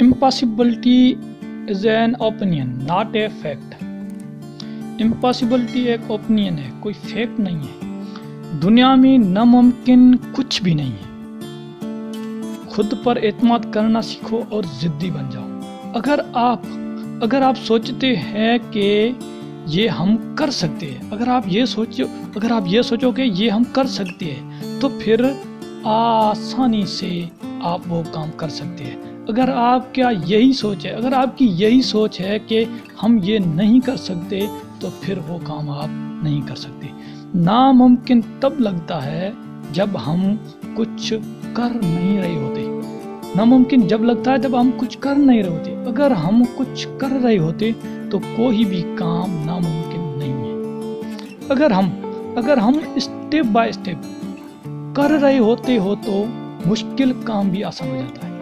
Impossibility is an opinion not a fact impossibility ایک opinion ہے کوئی فیکٹ نہیں ہے دنیا میں ناممکن کچھ بھی نہیں ہے خود پر اعتماد کرنا سیکھو اور ضدی بن جاؤ اگر آپ اگر آپ سوچتے ہیں کہ یہ ہم کر سکتے ہیں اگر آپ یہ سوچو اگر آپ یہ سوچو کہ یہ ہم کر سکتے ہیں تو پھر آسانی سے آپ وہ کام کر سکتے ہیں اگر آپ کیا یہی سوچ ہے، اگر آپ کی یہی سوچ ہے کہ ہم یہ نہیں کر سکتے، تو پھر وہ کام آپ نہیں کر سکتے۔ ناممکن تب لگتا ہے جب ہم کچھ کر نہیں رہے ہوتے۔ ناممکن جب لگتا ہے جب ہم کچھ کر نہیں رہے ہوتے۔ اگر ہم کچھ کر رہے ہوتے، تو کوئی بھی کام ناممکن نہیں ہے۔ اگر ہم اگر ہم اسٹیپ بائی اسٹیپ کر رہے ہوتے ہو تو مشکل کام بھی آسان ہو جاتا ہے۔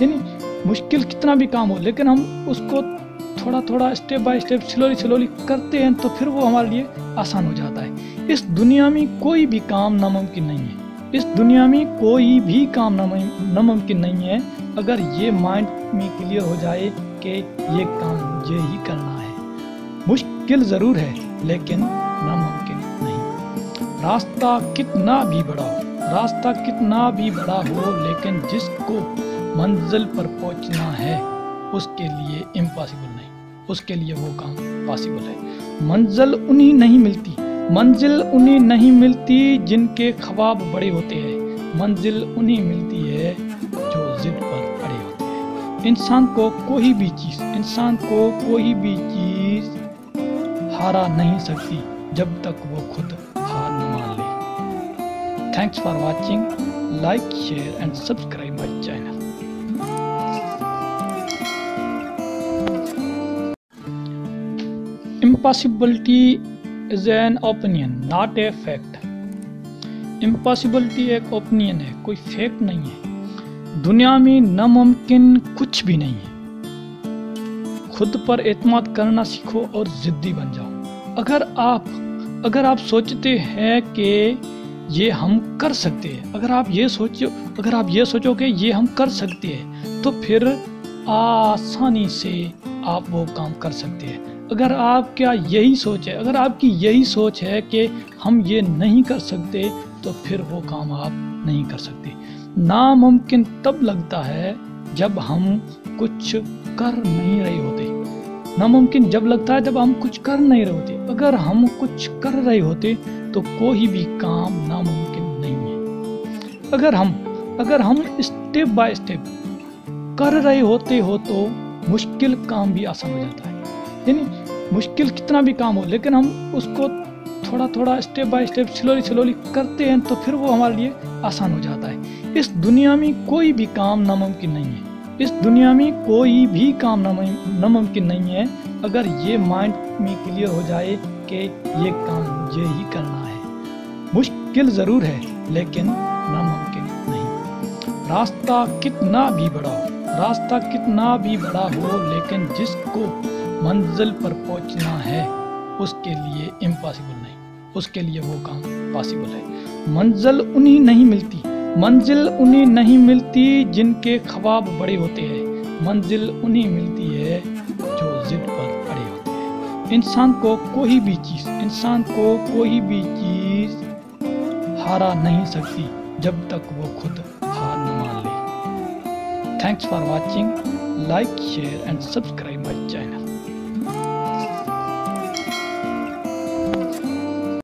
یعنی مشکل کتنا بھی کام ہو، لیکن ہم اس کو تھوڑا تھوڑا step by step slowly slowly کرتے ہیں تو پھر وہ ہمارے لیے آسان ہو جاتا ہے۔ اس دنیا میں کوئی بھی کام ناممکن نہیں ہے۔ اس دنیا میں کوئی بھی کام ناممکن نہیں ہے۔ اگر یہ مائنڈ میں کلیئر ہو جائے کہ یہ کام مجھے ہی کرنا ہے۔ مشکل ضرور ہے، لیکن ناممکن نہیں۔ راستہ کتنا بھی بڑا ہو، راستہ کتنا بھی بڑا ہو، لیکن جس کو منزل پر پہنچنا ہے، اس کے لیے امپاسبل نہیں۔ اس کے لیے وہ کام پاسبل ہے۔ منزل انہیں نہیں ملتی۔ منزل انہیں نہیں ملتی جن کے خواب بڑے ہوتے ہیں۔ منزل انہیں ملتی ہے جو ضد پر اڑے ہوتے ہیں۔ انسان کو کوئی بھی چیز، انسان کو کوئی بھی چیز ہارا نہیں سکتی جب تک وہ خود ہار نہ مان لے۔ Thanks for watching like share and subscribe my channel impossibility is an opinion not a fact impossibility ایک اوپینین ہے کوئی فیکٹ نہیں ہے دنیا میں ناممکن کچھ بھی نہیں ہے خود پر اعتماد کرنا سیکھو اور ضدی بن جاؤ اگر آپ اگر آپ سوچتے ہیں کہ یہ ہم کر سکتے ہیں اگر آپ یہ سوچو اگر آپ یہ سوچو کہ یہ ہم کر سکتے ہیں تو پھر آسانی سے آپ وہ کام کر سکتے ہیں اگر آپ کیا یہی سوچ ہے، اگر آپ کی یہی سوچ ہے کہ ہم یہ نہیں کر سکتے، تو پھر وہ کام آپ نہیں کر سکتے۔ ناممکن تب لگتا ہے جب ہم کچھ کر نہیں رہے ہوتے۔ ناممکن جب لگتا ہے جب ہم کچھ کر نہیں رہے ہوتے۔ اگر ہم کچھ کر رہے ہوتے، تو کوئی بھی کام ناممکن نہیں ہے۔ اگر ہم اگر ہم اسٹیپ بائی اسٹیپ کر رہے ہوتے ہو تو مشکل کام بھی آسان ہو جاتا ہے۔ یعنی مشکل کتنا بھی کام ہو، لیکن ہم اس کو تھوڑا تھوڑا step by step slowly slowly کرتے ہیں تو پھر وہ ہمارے لیے آسان ہو جاتا ہے۔ اس دنیا میں کوئی بھی کام ناممکن نہیں ہے۔ اس دنیا میں کوئی بھی کام ناممکن نہیں ہے۔ اگر یہ مائنڈ میں کلیئر ہو جائے کہ یہ کام مجھے ہی کرنا ہے۔ مشکل ضرور ہے، لیکن ناممکن نہیں۔ راستہ کتنا بھی بڑا ہو، راستہ کتنا بھی بڑا ہو، لیکن جس کو منزل پر پہنچنا ہے، اس کے لیے امپاسبل نہیں۔ اس کے لیے وہ کام پاسبل ہے۔ منزل انہیں نہیں ملتی۔ منزل انہیں نہیں ملتی جن کے خواب بڑے ہوتے ہیں۔ منزل انہیں ملتی ہے جو ضد پر اڑے ہوتے ہیں۔ انسان کو کوئی بھی چیز، انسان کو کوئی بھی چیز ہارا نہیں سکتی جب تک وہ خود ہار نہ مان لے۔ Thanks for watching like share and subscribe my channel